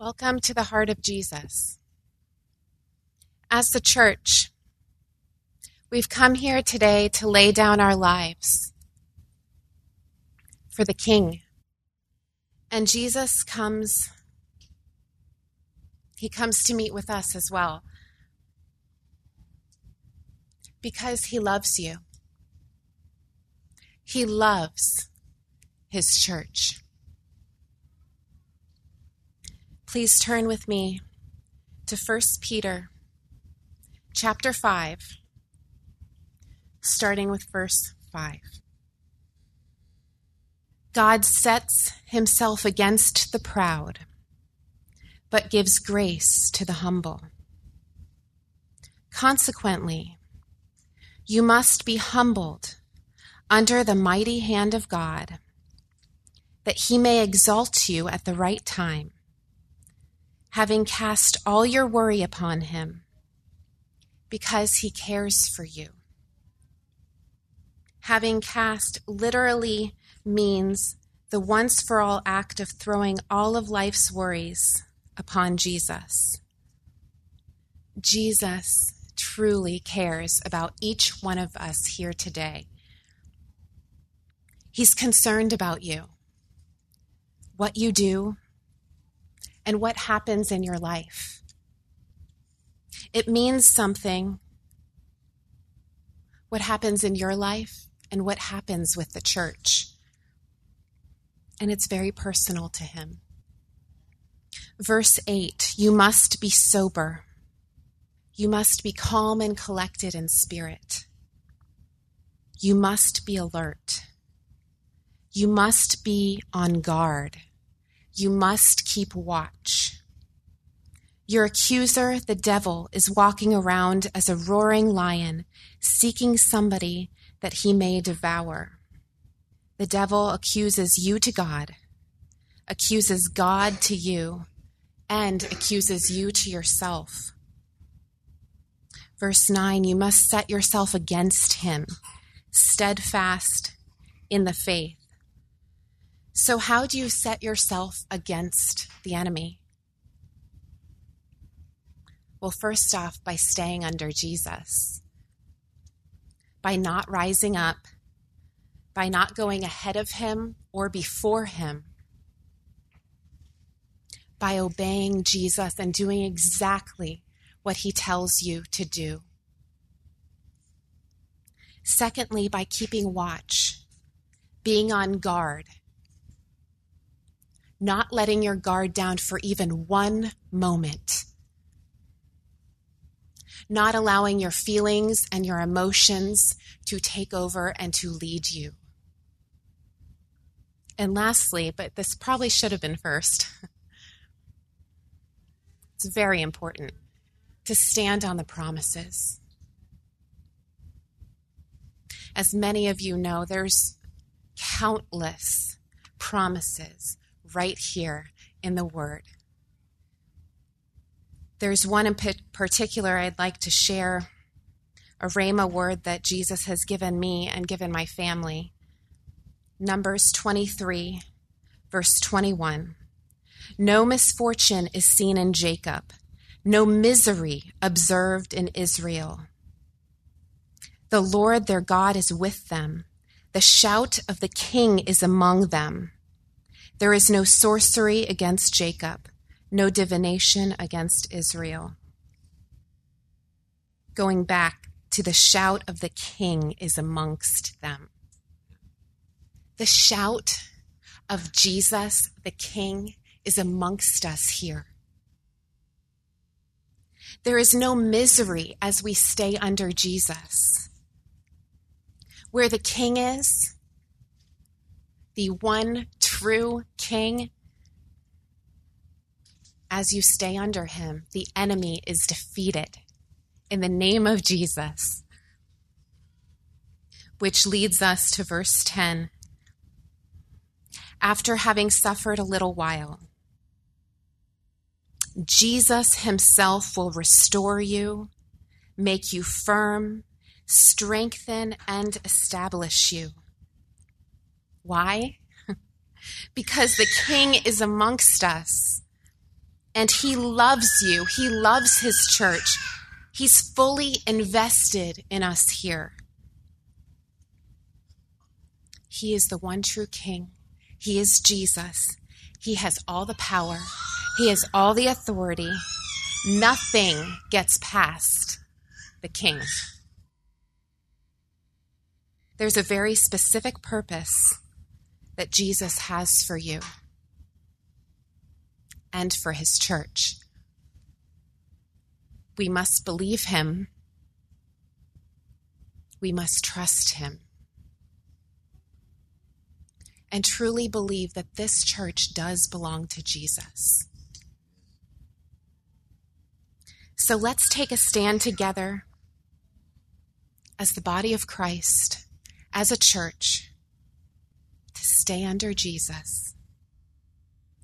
Welcome to the heart of Jesus. As the church, we've come here today to lay down our lives for the King. And Jesus comes, he comes to meet with us as well because he loves you. He loves his church. Please turn with me to 1 Peter chapter 5, starting with verse 5. God sets himself against the proud, but gives grace to the humble. Consequently, you must be humbled under the mighty hand of God, that he may exalt you at the right time having cast all your worry upon him, because he cares for you. Having cast literally means the once for all act of throwing all of life's worries upon Jesus. Jesus truly cares about each one of us here today. He's concerned about you, what you do, and what happens in your life. It means something what happens in your life and what happens with the church. And it's very personal to him. Verse 8 You must be sober. You must be calm and collected in spirit. You must be alert. You must be on guard. You must keep watch. Your accuser, the devil, is walking around as a roaring lion, seeking somebody that he may devour. The devil accuses you to God, accuses God to you, and accuses you to yourself. Verse 9 You must set yourself against him, steadfast in the faith so, how do you set yourself against the enemy? Well, first off, by staying under Jesus, by not rising up, by not going ahead of him or before him, by obeying Jesus and doing exactly what he tells you to do. Secondly, by keeping watch, being on guard not letting your guard down for even one moment, not allowing your feelings and your emotions to take over and to lead you. And lastly, but this probably should have been first, it's very important to stand on the promises. As many of you know, there's countless promises right here in the Word. There's one in particular I'd like to share a Rhema word that Jesus has given me and given my family. Numbers 23, verse 21. No misfortune is seen in Jacob, no misery observed in Israel. The Lord their God is with them. The shout of the king is among them. There is no sorcery against Jacob, no divination against Israel. Going back to the shout of the king is amongst them. The shout of Jesus, the king, is amongst us here. There is no misery as we stay under Jesus. Where the king is, the one true king, as you stay under him, the enemy is defeated in the name of Jesus. Which leads us to verse 10. After having suffered a little while, Jesus himself will restore you, make you firm, strengthen, and establish you. Why? because the king is amongst us. And He loves you, He loves His church. He's fully invested in us here. He is the one true King. He is Jesus. He has all the power, He has all the authority. Nothing gets past the King. There's a very specific purpose that Jesus has for you and for his church. We must believe him. We must trust him. And truly believe that this church does belong to Jesus. So let's take a stand together as the body of Christ as a church stay under Jesus,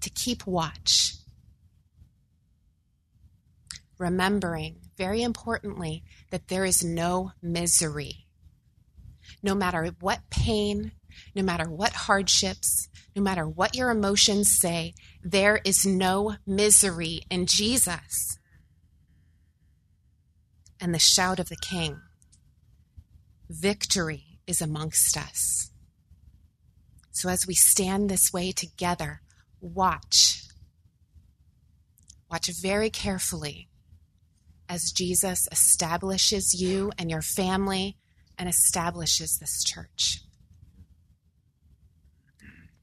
to keep watch, remembering, very importantly, that there is no misery. No matter what pain, no matter what hardships, no matter what your emotions say, there is no misery in Jesus. And the shout of the King victory is amongst us. So as we stand this way together, watch. Watch very carefully as Jesus establishes you and your family and establishes this church.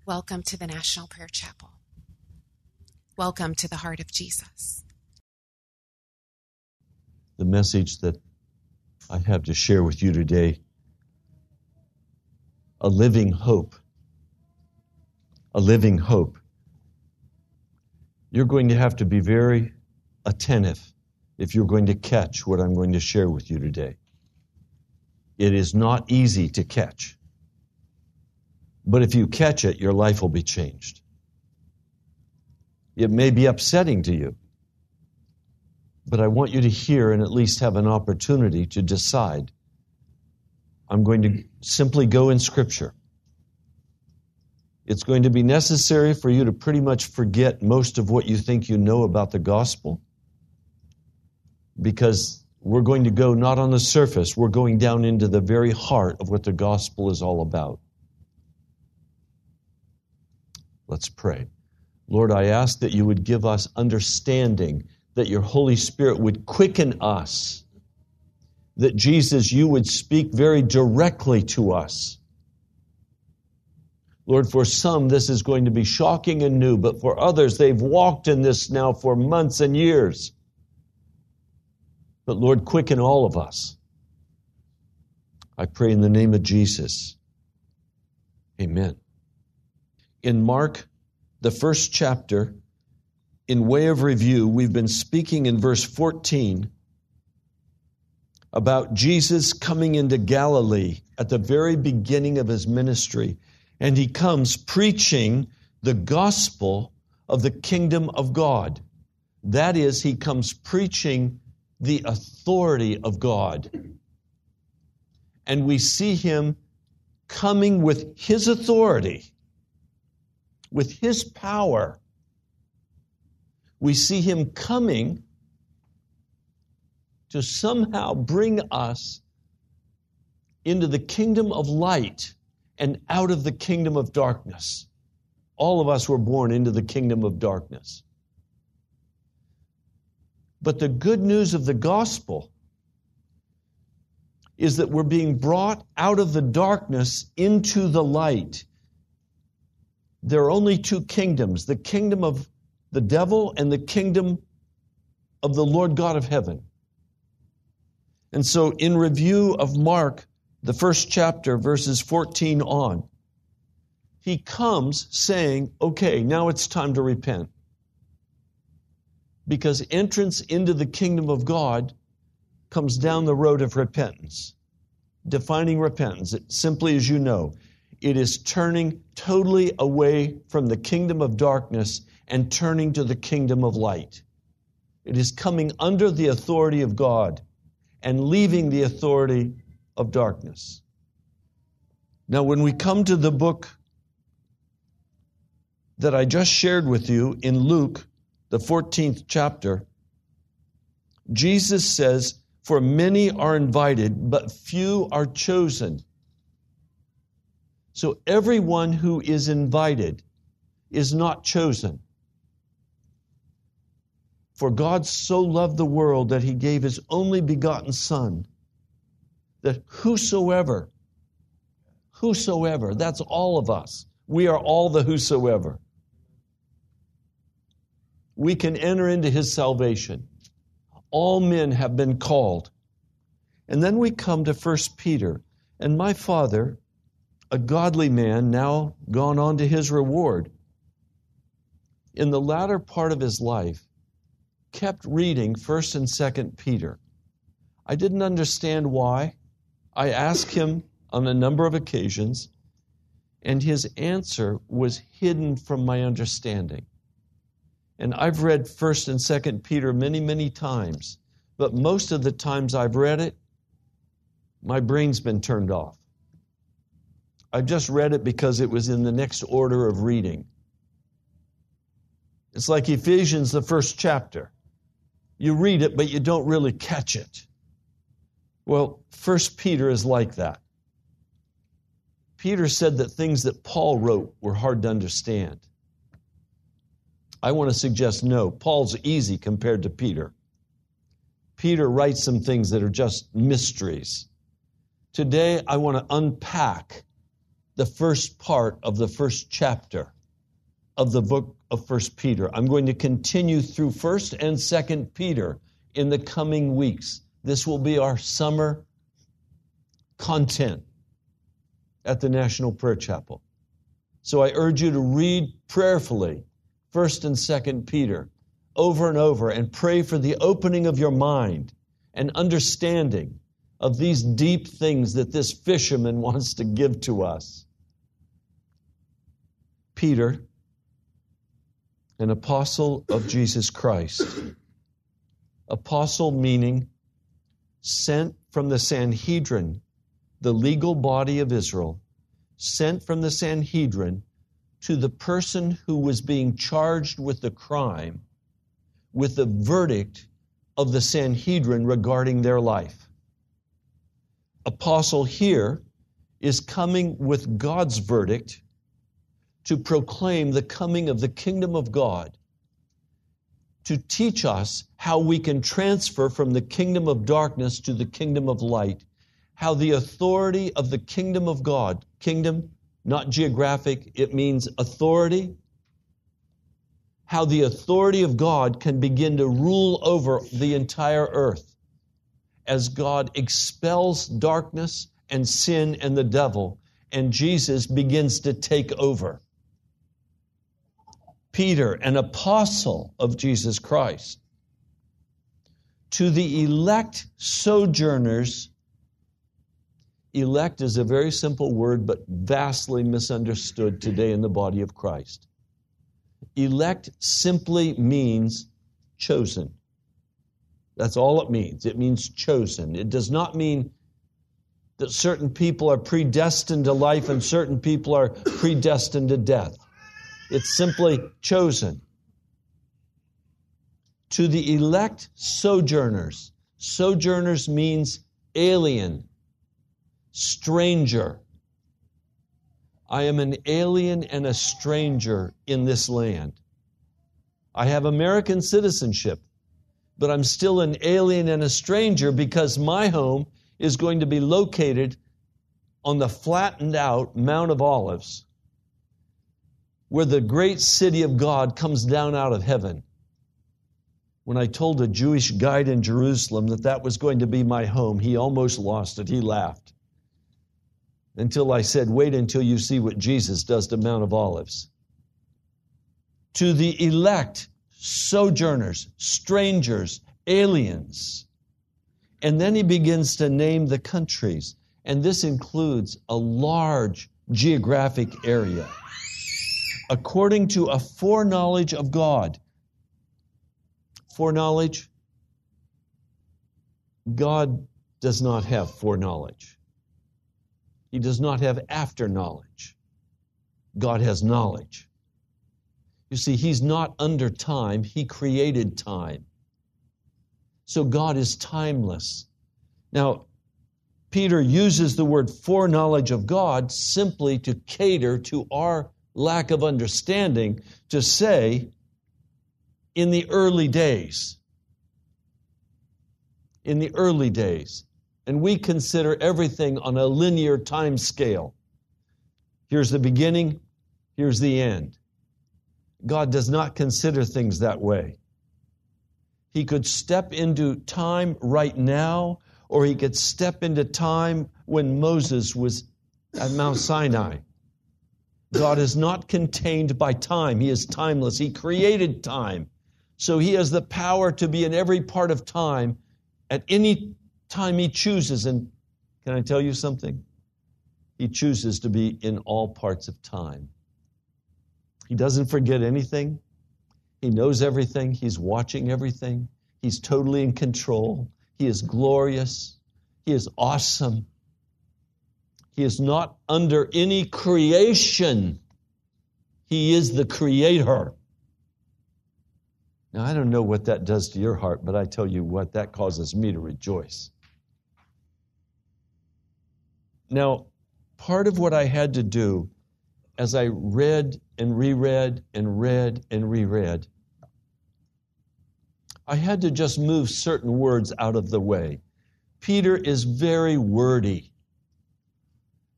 Welcome to the National Prayer Chapel. Welcome to the heart of Jesus. The message that I have to share with you today a living hope. A living hope. You're going to have to be very attentive if you're going to catch what I'm going to share with you today. It is not easy to catch. But if you catch it, your life will be changed. It may be upsetting to you, but I want you to hear and at least have an opportunity to decide I'm going to simply go in Scripture. It's going to be necessary for you to pretty much forget most of what you think you know about the gospel because we're going to go not on the surface, we're going down into the very heart of what the gospel is all about. Let's pray. Lord, I ask that you would give us understanding, that your Holy Spirit would quicken us that Jesus, you would speak very directly to us. Lord, for some, this is going to be shocking and new, but for others, they've walked in this now for months and years. But Lord, quicken all of us. I pray in the name of Jesus. Amen. In Mark, the first chapter, in way of review, we've been speaking in verse 14 about Jesus coming into Galilee at the very beginning of his ministry. And he comes preaching the gospel of the kingdom of God. That is, he comes preaching the authority of God. And we see him coming with his authority, with his power. We see him coming to somehow bring us into the kingdom of light and out of the kingdom of darkness. All of us were born into the kingdom of darkness. But the good news of the gospel is that we're being brought out of the darkness into the light. There are only two kingdoms the kingdom of the devil and the kingdom of the Lord God of heaven. And so, in review of Mark, the first chapter, verses 14 on, he comes saying, okay, now it's time to repent. Because entrance into the kingdom of God comes down the road of repentance. Defining repentance, simply as you know, it is turning totally away from the kingdom of darkness and turning to the kingdom of light. It is coming under the authority of God and leaving the authority of darkness. Now, when we come to the book that I just shared with you in Luke, the 14th chapter, Jesus says, For many are invited, but few are chosen. So everyone who is invited is not chosen. For God so loved the world that he gave his only begotten Son, that whosoever, whosoever, that's all of us, we are all the whosoever. We can enter into his salvation. All men have been called. And then we come to 1 Peter. And my father, a godly man, now gone on to his reward, in the latter part of his life, kept reading 1st and 2nd Peter. I didn't understand why. I asked him on a number of occasions, and his answer was hidden from my understanding. And I've read 1st and 2nd Peter many, many times, but most of the times I've read it, my brain's been turned off. I've just read it because it was in the next order of reading. It's like Ephesians, the first chapter. You read it, but you don't really catch it. Well, First Peter is like that. Peter said that things that Paul wrote were hard to understand. I want to suggest no, Paul's easy compared to Peter. Peter writes some things that are just mysteries. Today, I want to unpack the first part of the first chapter of the book of First Peter. I'm going to continue through First and Second Peter in the coming weeks. This will be our summer content at the National Prayer Chapel. So I urge you to read prayerfully First and Second Peter over and over and pray for the opening of your mind and understanding of these deep things that this fisherman wants to give to us. Peter an apostle of Jesus Christ. Apostle meaning sent from the Sanhedrin, the legal body of Israel, sent from the Sanhedrin to the person who was being charged with the crime with the verdict of the Sanhedrin regarding their life. Apostle here is coming with God's verdict to proclaim the coming of the kingdom of God, to teach us how we can transfer from the kingdom of darkness to the kingdom of light, how the authority of the kingdom of God, kingdom, not geographic, it means authority, how the authority of God can begin to rule over the entire earth as God expels darkness and sin and the devil, and Jesus begins to take over. Peter, an apostle of Jesus Christ, to the elect sojourners. Elect is a very simple word, but vastly misunderstood today in the body of Christ. Elect simply means chosen. That's all it means. It means chosen. It does not mean that certain people are predestined to life and certain people are predestined to death. It's simply chosen. To the elect sojourners, sojourners means alien, stranger. I am an alien and a stranger in this land. I have American citizenship, but I'm still an alien and a stranger because my home is going to be located on the flattened out Mount of Olives where the great city of God comes down out of heaven. When I told a Jewish guide in Jerusalem that that was going to be my home, he almost lost it. He laughed. Until I said, Wait until you see what Jesus does to Mount of Olives. To the elect, sojourners, strangers, aliens. And then he begins to name the countries. And this includes a large geographic area according to a foreknowledge of God. Foreknowledge? God does not have foreknowledge. He does not have after knowledge. God has knowledge. You see, he's not under time, he created time. So God is timeless. Now, Peter uses the word foreknowledge of God simply to cater to our lack of understanding, to say, in the early days. In the early days. And we consider everything on a linear time scale. Here's the beginning, here's the end. God does not consider things that way. He could step into time right now, or he could step into time when Moses was at Mount Sinai. God is not contained by time. He is timeless. He created time. So he has the power to be in every part of time at any time he chooses. And can I tell you something? He chooses to be in all parts of time. He doesn't forget anything. He knows everything. He's watching everything. He's totally in control. He is glorious. He is awesome. He is not under any creation. He is the creator. Now, I don't know what that does to your heart, but I tell you what, that causes me to rejoice. Now, part of what I had to do as I read and reread and read and reread, I had to just move certain words out of the way. Peter is very wordy.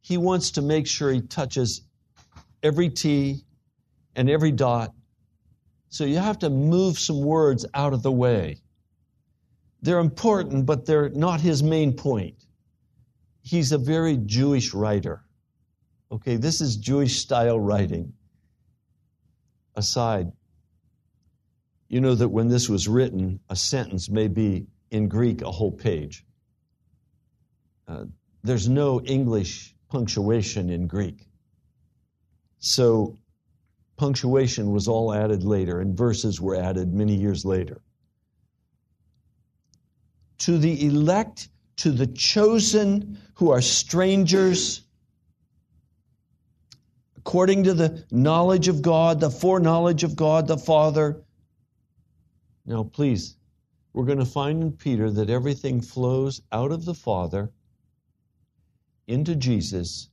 He wants to make sure he touches every T and every dot. So you have to move some words out of the way. They're important, but they're not his main point. He's a very Jewish writer. Okay, this is Jewish style writing. Aside, you know that when this was written, a sentence may be in Greek a whole page. Uh, there's no English punctuation in Greek. So punctuation was all added later, and verses were added many years later. To the elect, to the chosen who are strangers, according to the knowledge of God, the foreknowledge of God the Father. Now, please, we're going to find in Peter that everything flows out of the Father into Jesus,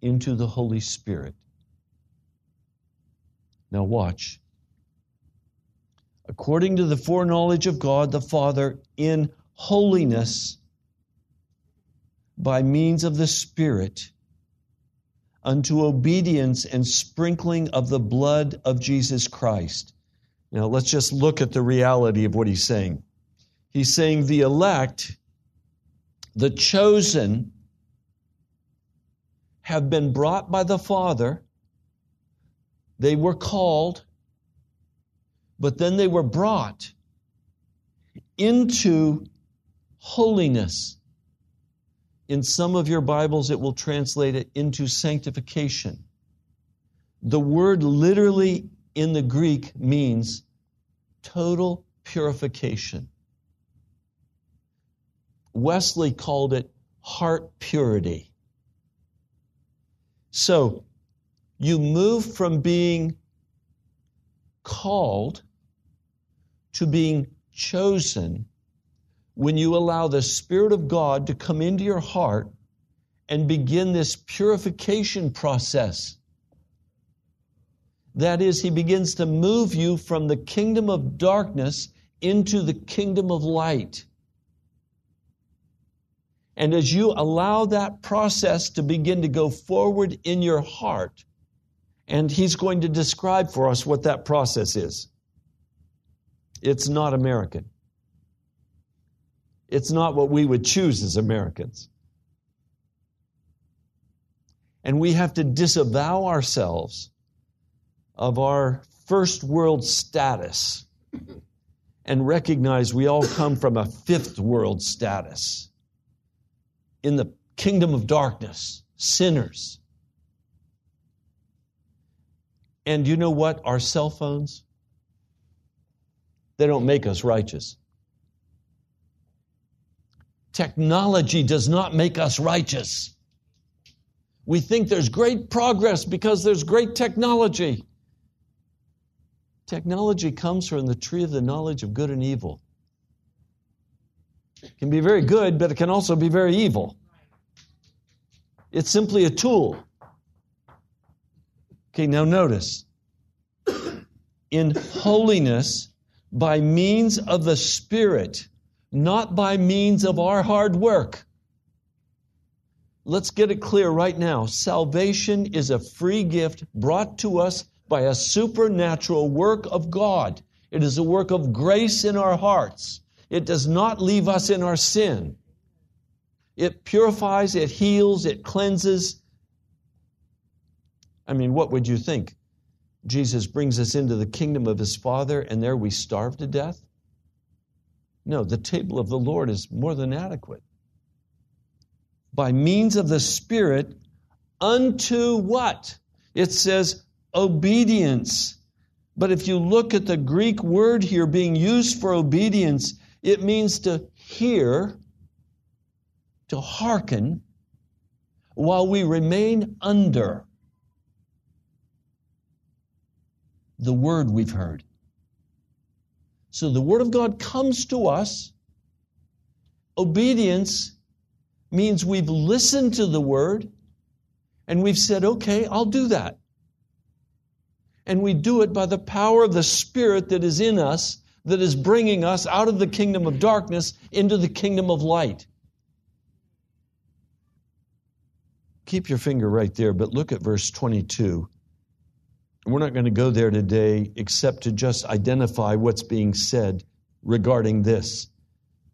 into the Holy Spirit. Now, watch. According to the foreknowledge of God the Father, in holiness, by means of the Spirit, unto obedience and sprinkling of the blood of Jesus Christ. Now, let's just look at the reality of what he's saying. He's saying the elect, the chosen, have been brought by the Father. They were called, but then they were brought into holiness. In some of your Bibles, it will translate it into sanctification. The word literally in the Greek means total purification. Wesley called it heart purity. So, you move from being called to being chosen when you allow the Spirit of God to come into your heart and begin this purification process. That is, He begins to move you from the kingdom of darkness into the kingdom of light. And as you allow that process to begin to go forward in your heart, and He's going to describe for us what that process is. It's not American. It's not what we would choose as Americans. And we have to disavow ourselves of our first world status and recognize we all come from a fifth world status in the kingdom of darkness, sinners. And you know what? Our cell phones, they don't make us righteous. Technology does not make us righteous. We think there's great progress because there's great technology. Technology comes from the tree of the knowledge of good and evil. Can be very good, but it can also be very evil. It's simply a tool. Okay, now notice. In holiness, by means of the Spirit, not by means of our hard work. Let's get it clear right now. Salvation is a free gift brought to us by a supernatural work of God. It is a work of grace in our hearts. It does not leave us in our sin. It purifies, it heals, it cleanses. I mean, what would you think? Jesus brings us into the kingdom of his Father, and there we starve to death? No, the table of the Lord is more than adequate. By means of the Spirit, unto what? It says obedience. But if you look at the Greek word here being used for obedience, it means to hear, to hearken, while we remain under the word we've heard. So the word of God comes to us. Obedience means we've listened to the word and we've said, okay, I'll do that. And we do it by the power of the Spirit that is in us, that is bringing us out of the kingdom of darkness into the kingdom of light. Keep your finger right there, but look at verse 22. We're not going to go there today except to just identify what's being said regarding this.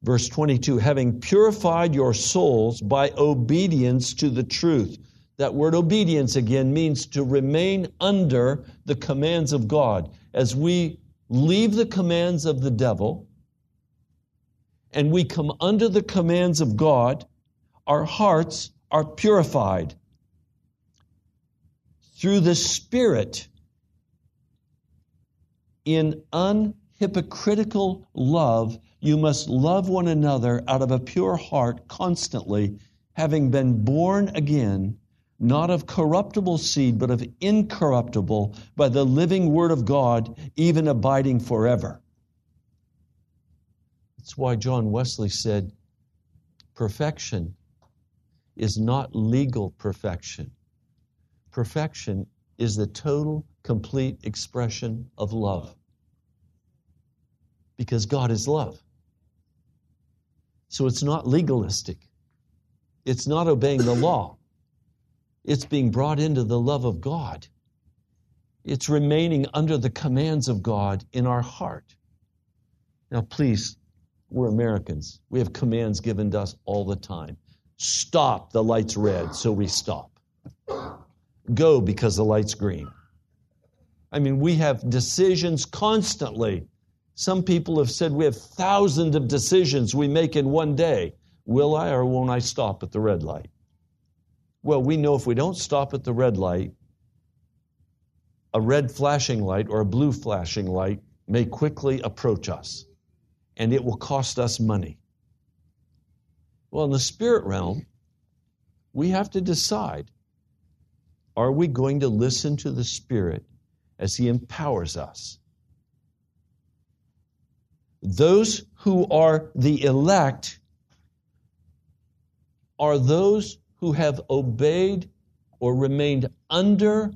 Verse 22 having purified your souls by obedience to the truth. That word obedience again means to remain under the commands of God. As we leave the commands of the devil and we come under the commands of God, our hearts are purified through the Spirit in unhypocritical love, you must love one another out of a pure heart constantly, having been born again, not of corruptible seed, but of incorruptible, by the living word of God, even abiding forever. That's why John Wesley said, perfection is not legal perfection. Perfection is the total, complete expression of love. Because God is love. So it's not legalistic, it's not obeying the law, it's being brought into the love of God. It's remaining under the commands of God in our heart. Now, please, we're Americans. We have commands given to us all the time. Stop, the light's red, so we stop go because the light's green. I mean, we have decisions constantly. Some people have said we have thousands of decisions we make in one day. Will I or won't I stop at the red light? Well, we know if we don't stop at the red light, a red flashing light or a blue flashing light may quickly approach us, and it will cost us money. Well, in the spirit realm, we have to decide are we going to listen to the Spirit as He empowers us? Those who are the elect are those who have obeyed or remained under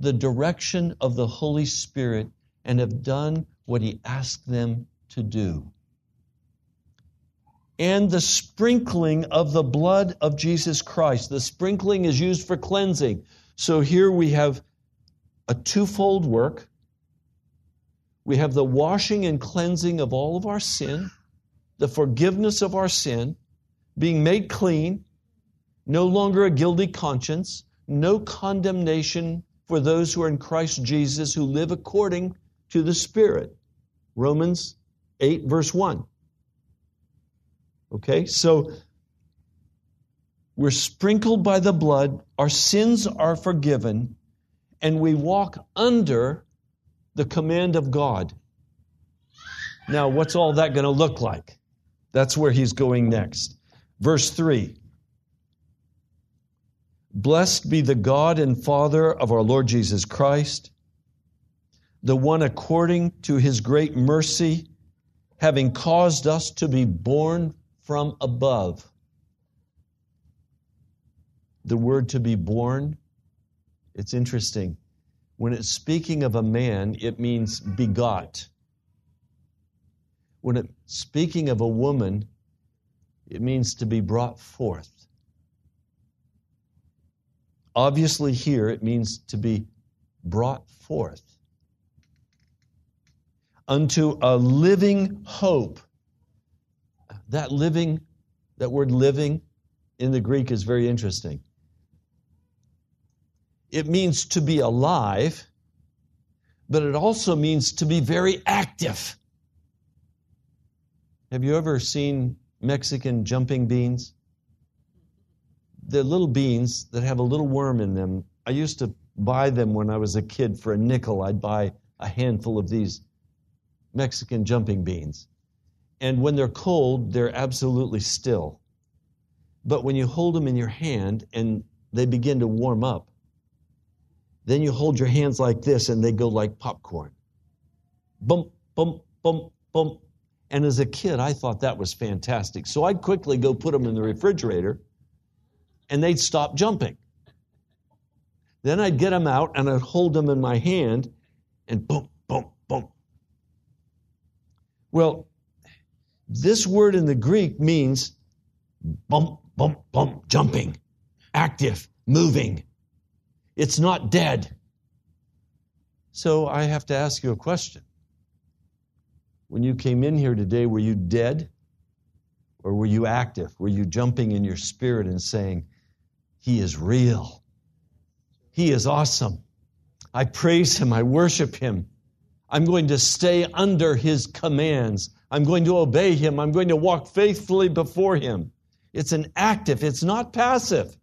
the direction of the Holy Spirit and have done what He asked them to do. And the sprinkling of the blood of Jesus Christ. The sprinkling is used for cleansing. So here we have a twofold work. We have the washing and cleansing of all of our sin, the forgiveness of our sin, being made clean, no longer a guilty conscience, no condemnation for those who are in Christ Jesus who live according to the Spirit. Romans 8, verse 1. Okay, so we're sprinkled by the blood, our sins are forgiven, and we walk under the command of God. Now, what's all that going to look like? That's where he's going next. Verse 3 Blessed be the God and Father of our Lord Jesus Christ. the one according to his great mercy, having caused us to be born from above. The word to be born, it's interesting. When it's speaking of a man, it means begot. When it's speaking of a woman, it means to be brought forth. Obviously, here it means to be brought forth unto a living hope. That living, that word living in the Greek is very interesting. It means to be alive, but it also means to be very active. Have you ever seen Mexican jumping beans? They're little beans that have a little worm in them. I used to buy them when I was a kid for a nickel. I'd buy a handful of these Mexican jumping beans. And when they're cold, they're absolutely still. But when you hold them in your hand and they begin to warm up, then you hold your hands like this and they go like popcorn. Bump, bump, bump, bump. And as a kid, I thought that was fantastic. So I'd quickly go put them in the refrigerator and they'd stop jumping. Then I'd get them out and I'd hold them in my hand and boom, boom, boom. Well, this word in the Greek means bump, bump, bump, jumping, active, moving. It's not dead. So I have to ask you a question. When you came in here today, were you dead? Or were you active? Were you jumping in your spirit and saying, He is real? He is awesome. I praise Him. I worship Him. I'm going to stay under His commands. I'm going to obey Him. I'm going to walk faithfully before Him. It's an active, it's not passive.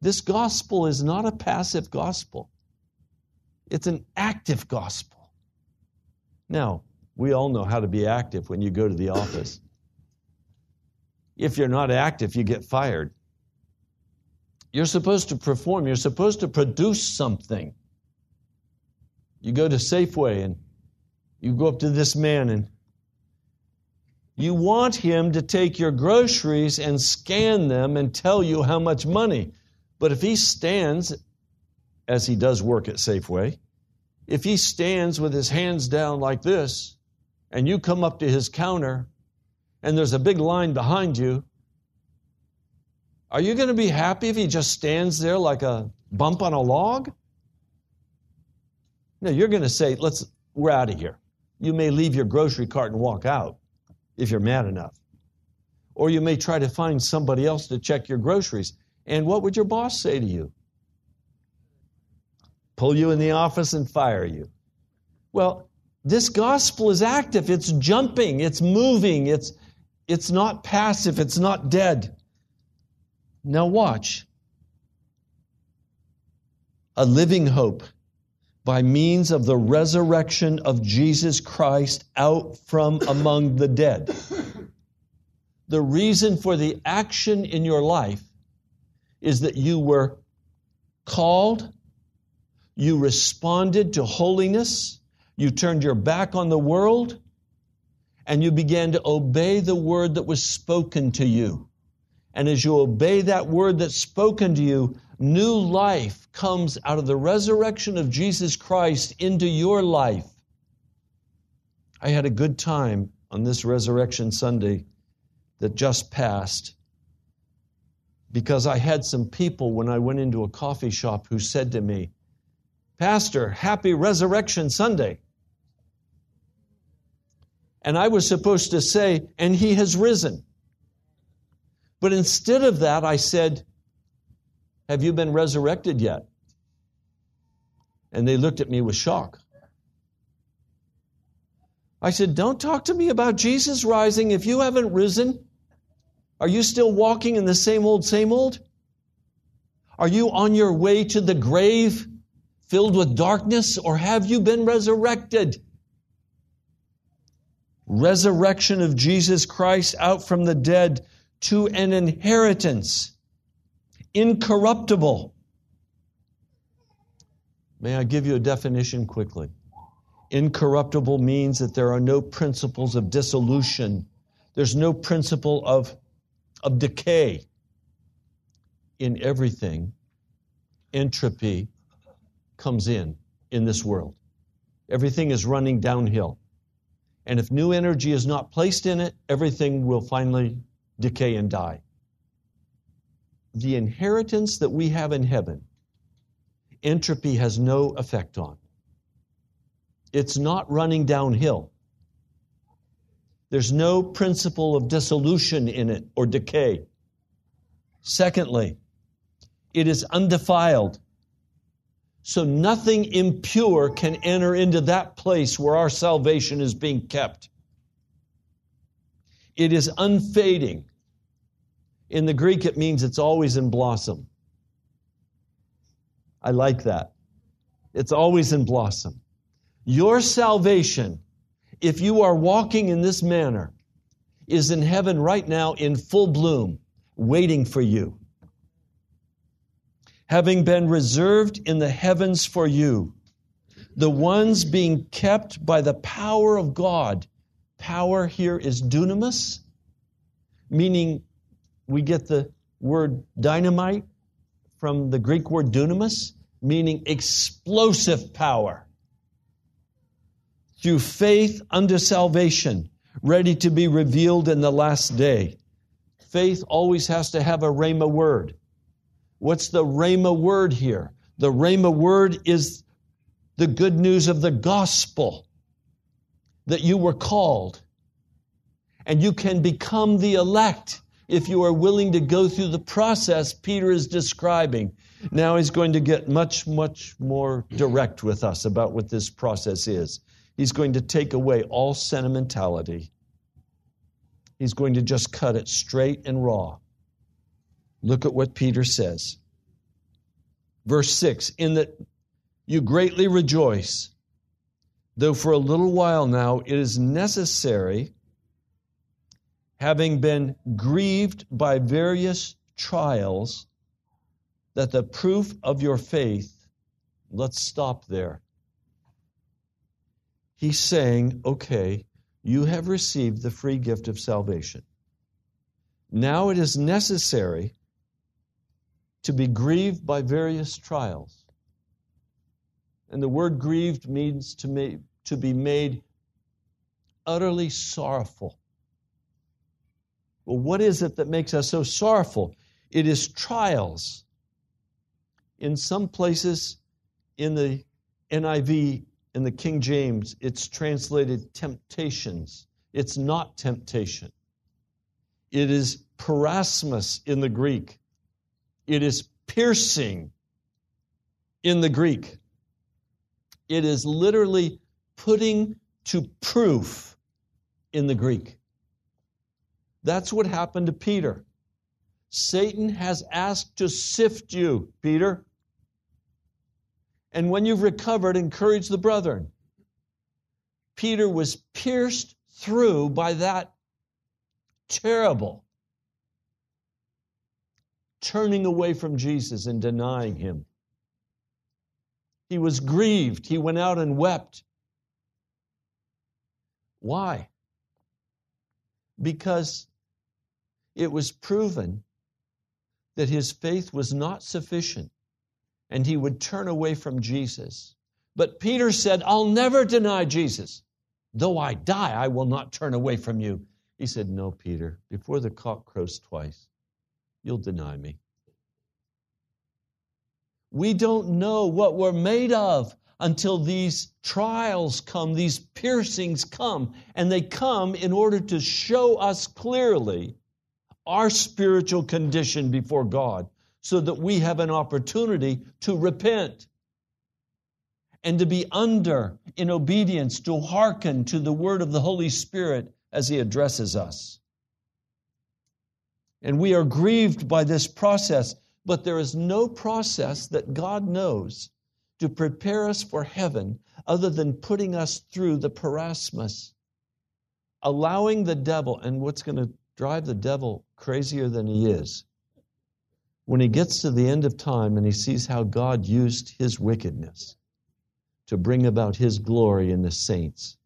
This gospel is not a passive gospel, it's an active gospel. Now, we all know how to be active when you go to the office. If you're not active, you get fired. You're supposed to perform, you're supposed to produce something. You go to Safeway and you go up to this man and you want him to take your groceries and scan them and tell you how much money. But if he stands, as he does work at Safeway, if he stands with his hands down like this, and you come up to his counter, and there's a big line behind you, are you going to be happy if he just stands there like a bump on a log? No, you're going to say, let's, we're out of here. You may leave your grocery cart and walk out if you're mad enough. Or you may try to find somebody else to check your groceries. And what would your boss say to you? Pull you in the office and fire you. Well, this gospel is active, it's jumping, it's moving, it's, it's not passive, it's not dead. Now, watch. A living hope by means of the resurrection of Jesus Christ out from among the dead. The reason for the action in your life is that you were called, you responded to holiness, you turned your back on the world, and you began to obey the word that was spoken to you. And as you obey that word that's spoken to you, new life comes out of the resurrection of Jesus Christ into your life. I had a good time on this Resurrection Sunday that just passed because I had some people when I went into a coffee shop who said to me, Pastor, happy Resurrection Sunday. And I was supposed to say, and he has risen. But instead of that, I said, Have you been resurrected yet? And they looked at me with shock. I said, Don't talk to me about Jesus rising if you haven't risen. Are you still walking in the same old, same old? Are you on your way to the grave filled with darkness, or have you been resurrected? Resurrection of Jesus Christ out from the dead to an inheritance, incorruptible. May I give you a definition quickly? Incorruptible means that there are no principles of dissolution, there's no principle of, of decay in everything. Entropy comes in in this world. Everything is running downhill. And if new energy is not placed in it, everything will finally decay and die. The inheritance that we have in heaven, entropy has no effect on. It's not running downhill. There's no principle of dissolution in it or decay. Secondly, it is undefiled. So nothing impure can enter into that place where our salvation is being kept. It is unfading. In the Greek, it means it's always in blossom. I like that. It's always in blossom. Your salvation, if you are walking in this manner, is in heaven right now in full bloom, waiting for you having been reserved in the heavens for you, the ones being kept by the power of God. Power here is dunamis, meaning we get the word dynamite from the Greek word dunamis, meaning explosive power. Through faith unto salvation, ready to be revealed in the last day. Faith always has to have a rhema word. What's the Rhema word here? The Rhema word is the good news of the gospel that you were called. And you can become the elect if you are willing to go through the process Peter is describing. Now he's going to get much, much more direct with us about what this process is. He's going to take away all sentimentality. He's going to just cut it straight and raw. Look at what Peter says. Verse 6 In that you greatly rejoice, though for a little while now it is necessary, having been grieved by various trials, that the proof of your faith, let's stop there. He's saying, okay, you have received the free gift of salvation. Now it is necessary to be grieved by various trials. And the word grieved means to, make, to be made utterly sorrowful. Well, what is it that makes us so sorrowful? It is trials. In some places in the NIV, in the King James, it's translated temptations. It's not temptation. It is peirasmos in the Greek. It is piercing in the Greek. It is literally putting to proof in the Greek. That's what happened to Peter. Satan has asked to sift you, Peter. And when you've recovered, encourage the brethren. Peter was pierced through by that terrible turning away from Jesus and denying him. He was grieved. He went out and wept. Why? Because it was proven that his faith was not sufficient and he would turn away from Jesus. But Peter said, I'll never deny Jesus. Though I die, I will not turn away from you. He said, No, Peter, before the cock crows twice, you'll deny me. We don't know what we're made of until these trials come, these piercings come, and they come in order to show us clearly our spiritual condition before God so that we have an opportunity to repent and to be under in obedience, to hearken to the word of the Holy Spirit as He addresses us. And we are grieved by this process, but there is no process that God knows to prepare us for heaven other than putting us through the peirasmos, allowing the devil, and what's going to drive the devil crazier than he is, when he gets to the end of time and he sees how God used his wickedness to bring about His glory in the saints.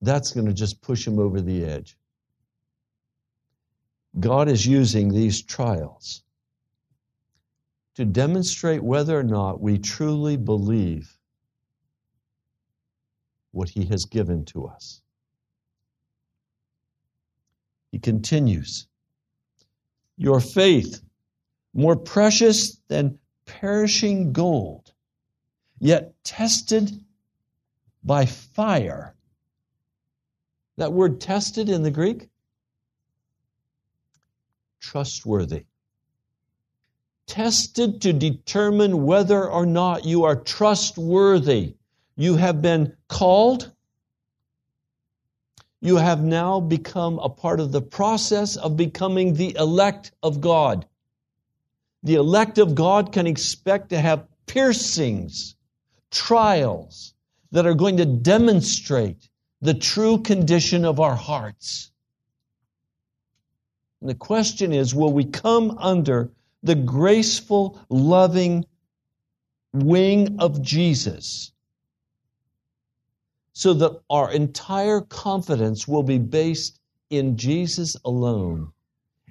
That's going to just push him over the edge. God is using these trials to demonstrate whether or not we truly believe what He has given to us. He continues, Your faith, more precious than perishing gold, yet tested by fire. That word tested in the Greek, trustworthy. Tested to determine whether or not you are trustworthy. You have been called. You have now become a part of the process of becoming the elect of God. The elect of God can expect to have piercings, trials that are going to demonstrate the true condition of our hearts. And the question is will we come under the graceful, loving wing of Jesus so that our entire confidence will be based in Jesus alone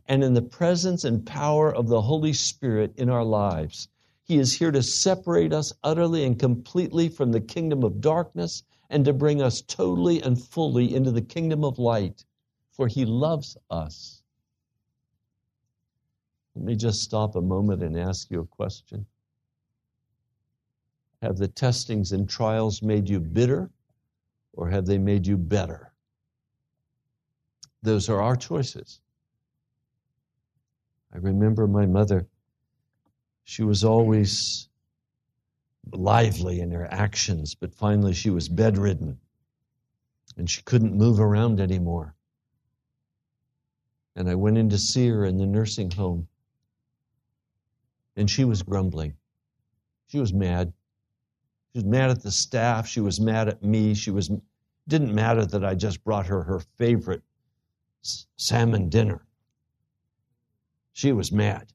and in the presence and power of the Holy Spirit in our lives. He is here to separate us utterly and completely from the kingdom of darkness and to bring us totally and fully into the kingdom of light, for He loves us. Let me just stop a moment and ask you a question. Have the testings and trials made you bitter or have they made you better? Those are our choices. I remember my mother, she was always lively in her actions, but finally she was bedridden and she couldn't move around anymore. And I went in to see her in the nursing home, and she was grumbling. She was mad. She was mad at the staff. She was mad at me. She was didn't matter that I just brought her her favorite salmon dinner. She was mad.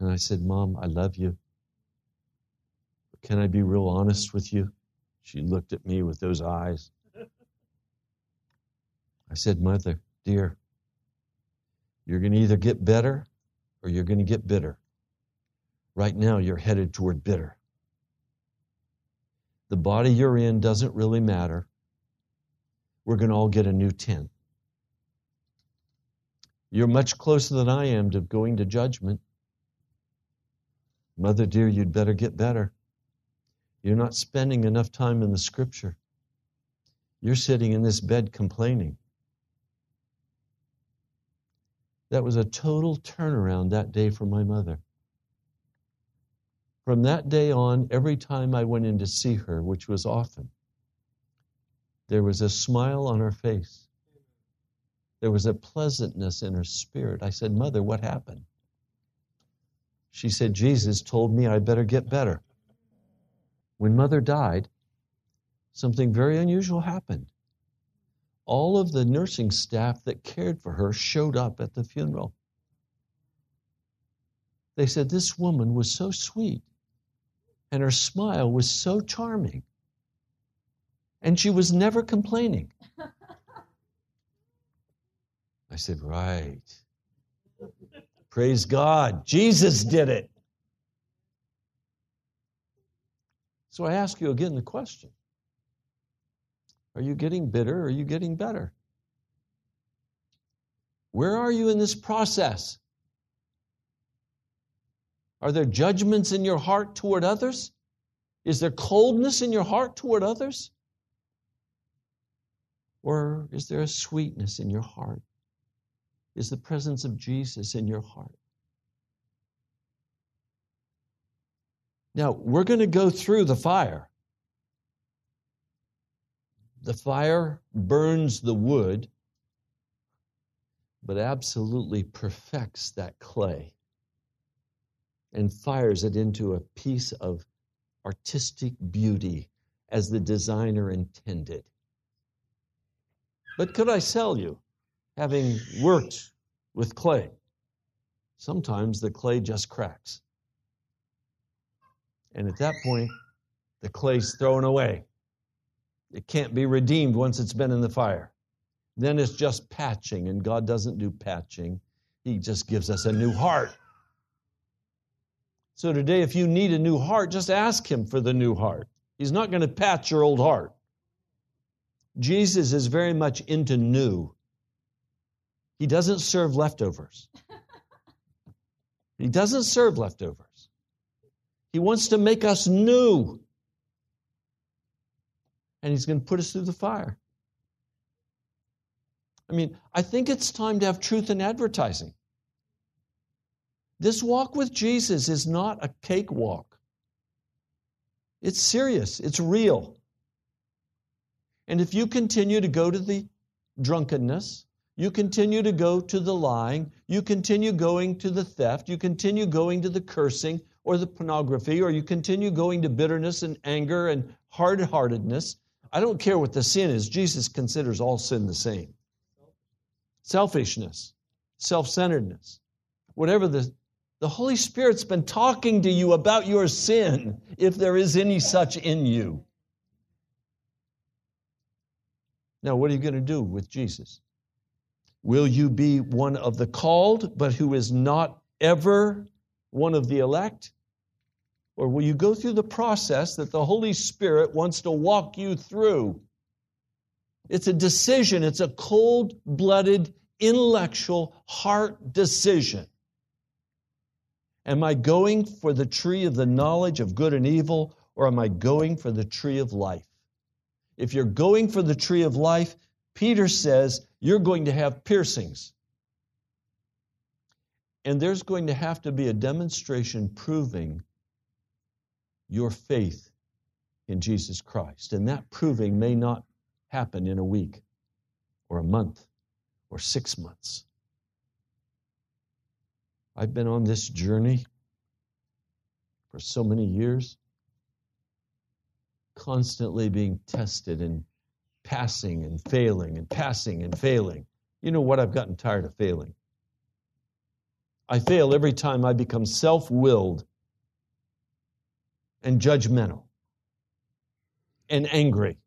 And I said, Mom, I love you. Can I be real honest with you? She looked at me with those eyes. I said, Mother, dear, you're going to either get better or you're going to get bitter. Right now, you're headed toward bitter. The body you're in doesn't really matter. We're going to all get a new tent. You're much closer than I am to going to judgment. Mother dear, you'd better get better. You're not spending enough time in the scripture. You're sitting in this bed complaining. That was a total turnaround that day for my mother. From that day on, every time I went in to see her, which was often, there was a smile on her face. There was a pleasantness in her spirit. I said, Mother, what happened? She said, Jesus told me I better get better. When mother died, something very unusual happened. All of the nursing staff that cared for her showed up at the funeral. They said, This woman was so sweet, and her smile was so charming, and she was never complaining. I said, Right. Praise God. Jesus did it. So I ask you again the question Are you getting bitter or are you getting better? Where are you in this process? Are there judgments in your heart toward others? Is there coldness in your heart toward others? Or is there a sweetness in your heart? is the presence of Jesus in your heart. Now, we're going to go through the fire. The fire burns the wood, but absolutely perfects that clay and fires it into a piece of artistic beauty as the designer intended. But could I sell you? having worked with clay, sometimes the clay just cracks. And at that point, the clay's thrown away. It can't be redeemed once it's been in the fire. Then it's just patching, and God doesn't do patching. He just gives us a new heart. So today, if you need a new heart, just ask Him for the new heart. He's not going to patch your old heart. Jesus is very much into new. He doesn't serve leftovers. He doesn't serve leftovers. He wants to make us new. And He's going to put us through the fire. I mean, I think it's time to have truth in advertising. This walk with Jesus is not a cakewalk. It's serious, it's real. And if you continue to go to the drunkenness, you continue to go to the lying, you continue going to the theft, you continue going to the cursing or the pornography, or you continue going to bitterness and anger and hard heartedness, I don't care what the sin is, Jesus considers all sin the same. Selfishness, self centeredness, whatever the the Holy Spirit's been talking to you about your sin, if there is any such in you. Now, what are you going to do with Jesus? Will you be one of the called, but who is not ever one of the elect? Or will you go through the process that the Holy Spirit wants to walk you through? It's a decision, it's a cold blooded, intellectual, heart decision. Am I going for the tree of the knowledge of good and evil, or am I going for the tree of life? If you're going for the tree of life, Peter says you're going to have piercings. And there's going to have to be a demonstration proving your faith in Jesus Christ. And that proving may not happen in a week or a month or six months. I've been on this journey for so many years, constantly being tested and passing and failing and passing and failing. You know what? I've gotten tired of failing. I fail every time I become self willed and judgmental and angry.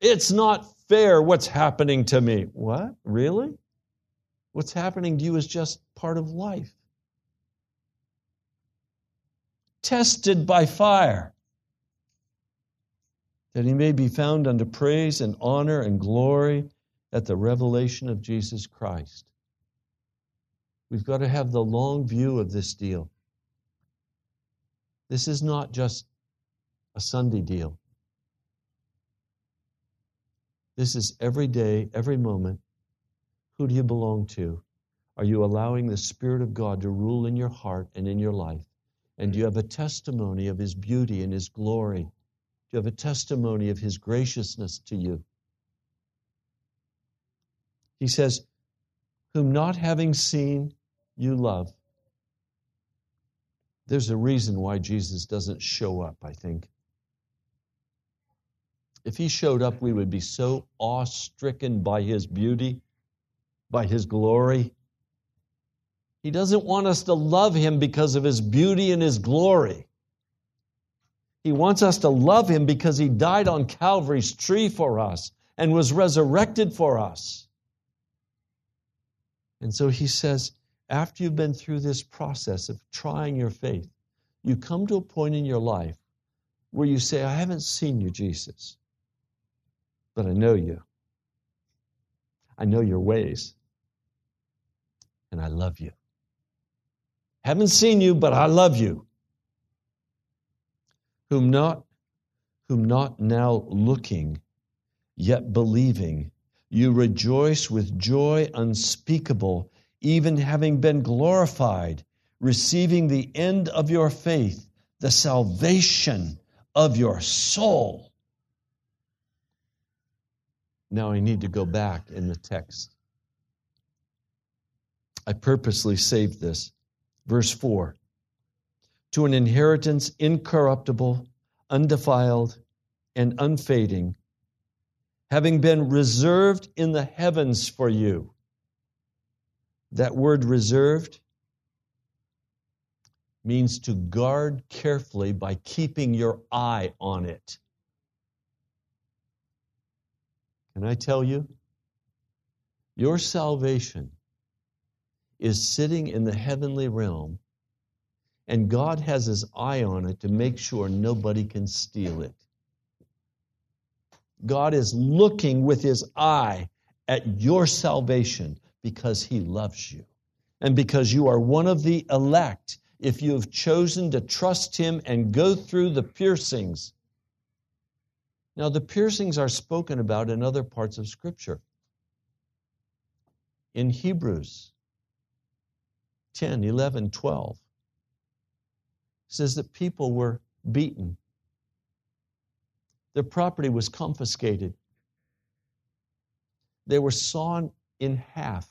It's not fair what's happening to me. What? Really? What's happening to you is just part of life. Tested by fire, that he may be found unto praise and honor and glory at the revelation of Jesus Christ. We've got to have the long view of this deal. This is not just a Sunday deal. This is every day, every moment, who do you belong to? Are you allowing the Spirit of God to rule in your heart and in your life? And do you have a testimony of His beauty and His glory? Do you have a testimony of His graciousness to you? He says, Whom not having seen, you love. There's a reason why Jesus doesn't show up, I think. If he showed up, we would be so awe stricken by his beauty by his glory. He doesn't want us to love him because of his beauty and his glory. He wants us to love him because he died on Calvary's tree for us and was resurrected for us. And so he says, after you've been through this process of trying your faith, you come to a point in your life where you say, I haven't seen you, Jesus, but I know you. I know your ways and I love you. Haven't seen you, but I love you. Whom not, whom not now looking, yet believing, you rejoice with joy unspeakable, even having been glorified, receiving the end of your faith, the salvation of your soul. Now I need to go back in the text I purposely saved this. Verse 4 To an inheritance incorruptible, undefiled, and unfading, having been reserved in the heavens for you. That word reserved means to guard carefully by keeping your eye on it. Can I tell you? Your salvation is sitting in the heavenly realm, and God has his eye on it to make sure nobody can steal it. God is looking with his eye at your salvation because he loves you and because you are one of the elect. If you have chosen to trust him and go through the piercings. Now, the piercings are spoken about in other parts of Scripture. In Hebrews 10, 11, 12, it says that people were beaten their property was confiscated. They were sawn in half.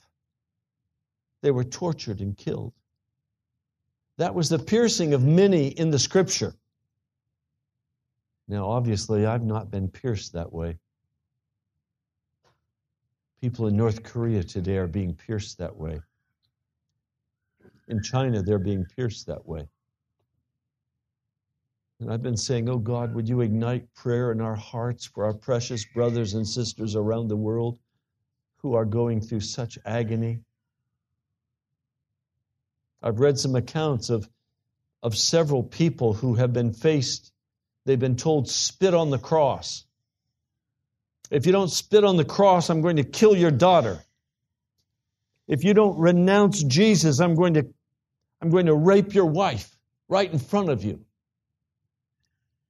They were tortured and killed. That was the piercing of many in the scripture. Now, obviously, I've not been pierced that way. People in North Korea today are being pierced that way. In China, they're being pierced that way. And I've been saying, Oh God, would you ignite prayer in our hearts for our precious brothers and sisters around the world who are going through such agony? I've read some accounts of, of several people who have been faced, they've been told, spit on the cross. If you don't spit on the cross, I'm going to kill your daughter. If you don't renounce Jesus, I'm going to, I'm going to rape your wife right in front of you.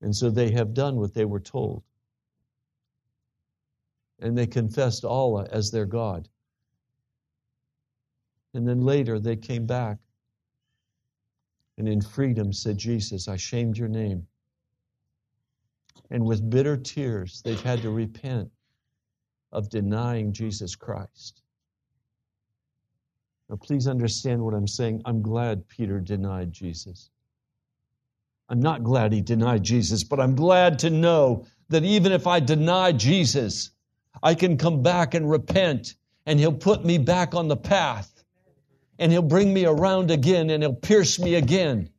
And so they have done what they were told. And they confessed Allah as their God. And then later they came back and in freedom said, Jesus, I shamed your name. And with bitter tears, they've had to repent of denying Jesus Christ. Now, please understand what I'm saying. I'm glad Peter denied Jesus. I'm not glad he denied Jesus, but I'm glad to know that even if I deny Jesus, I can come back and repent, and he'll put me back on the path, and he'll bring me around again, and he'll pierce me again,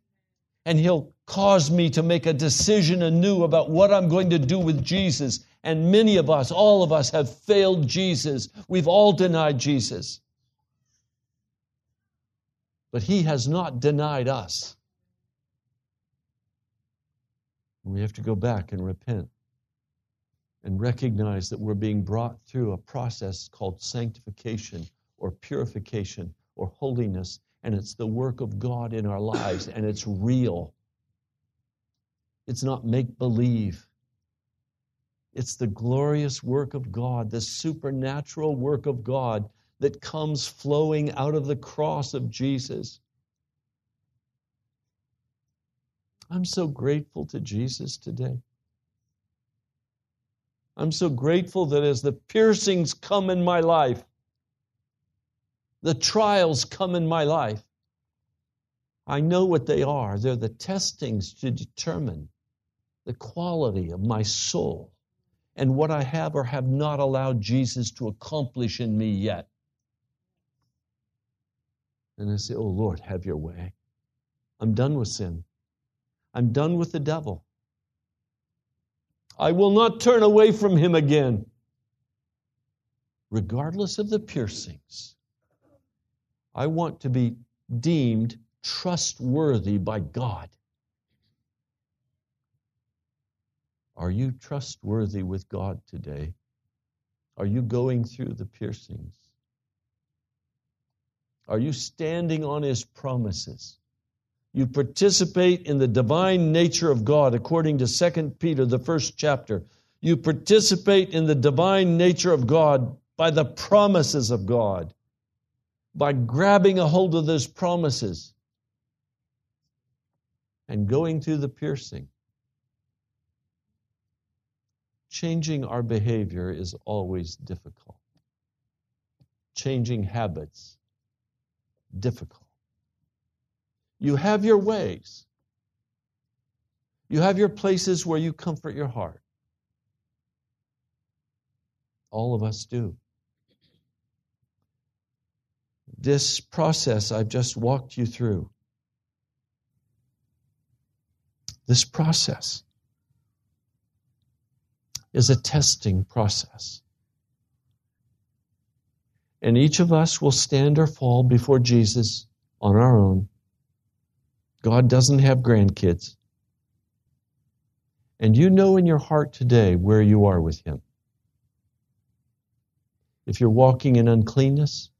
and he'll cause me to make a decision anew about what I'm going to do with Jesus. And many of us, all of us, have failed Jesus. We've all denied Jesus. But he has not denied us. We have to go back and repent and recognize that we're being brought through a process called sanctification or purification or holiness, and it's the work of God in our lives, and it's real. It's not make believe. It's the glorious work of God, the supernatural work of God that comes flowing out of the cross of Jesus. I'm so grateful to Jesus today. I'm so grateful that as the piercings come in my life, the trials come in my life, I know what they are. They're the testings to determine the quality of my soul and what I have or have not allowed Jesus to accomplish in me yet. And I say, Oh Lord, have your way. I'm done with sin. I'm done with the devil. I will not turn away from him again, regardless of the piercings. I want to be deemed trustworthy by God. Are you trustworthy with God today? Are you going through the piercings? Are you standing on His promises? You participate in the divine nature of God according to 2 Peter, the first chapter. You participate in the divine nature of God by the promises of God, by grabbing a hold of those promises and going through the piercing. Changing our behavior is always difficult. Changing habits, difficult. You have your ways. You have your places where you comfort your heart. All of us do. This process I've just walked you through This process is a testing process. And each of us will stand or fall before Jesus on our own. God doesn't have grandkids. And you know in your heart today where you are with Him. If you're walking in uncleanness,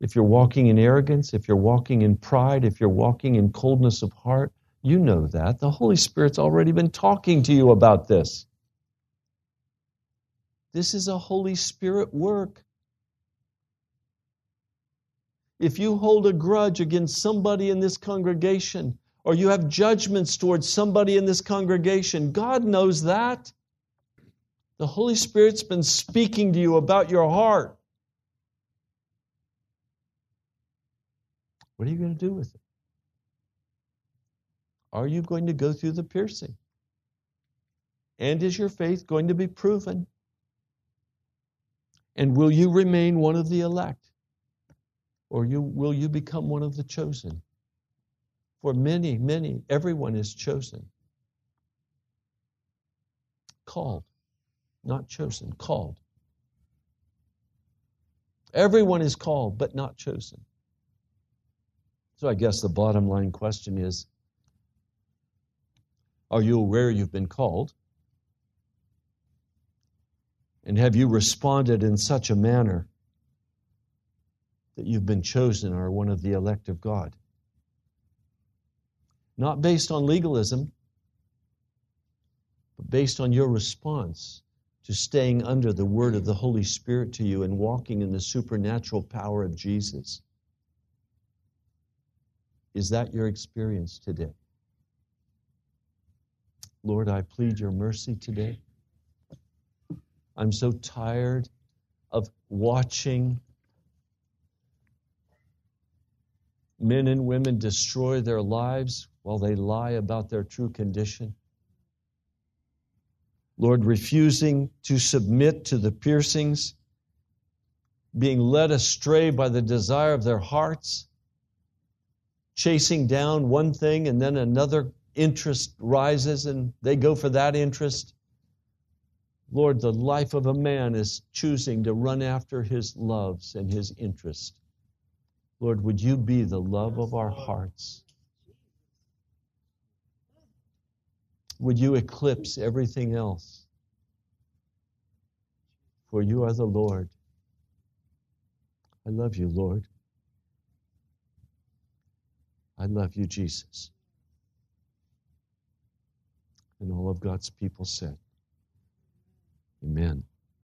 if you're walking in arrogance, if you're walking in pride, if you're walking in coldness of heart, you know that. The Holy Spirit's already been talking to you about this. This is a Holy Spirit work. If you hold a grudge against somebody in this congregation, or you have judgments towards somebody in this congregation, God knows that. The Holy Spirit's been speaking to you about your heart. What are you going to do with it? Are you going to go through the piercing? And is your faith going to be proven? And will you remain one of the elect? Or you, will you become one of the chosen? For many, many, everyone is chosen. Called, not chosen, called. Everyone is called, but not chosen. So I guess the bottom line question is Are you aware you've been called? And have you responded in such a manner that you've been chosen or one of the elect of God? Not based on legalism, but based on your response to staying under the word of the Holy Spirit to you and walking in the supernatural power of Jesus. Is that your experience today? Lord, I plead your mercy today. I'm so tired of watching men and women destroy their lives while they lie about their true condition. Lord, refusing to submit to the piercings, being led astray by the desire of their hearts, chasing down one thing and then another interest rises and they go for that interest. Lord, the life of a man is choosing to run after his loves and his interest. Lord, would you be the love of our hearts? Would you eclipse everything else? For you are the Lord. I love you, Lord. I love you, Jesus. And all of God's people said, Amen.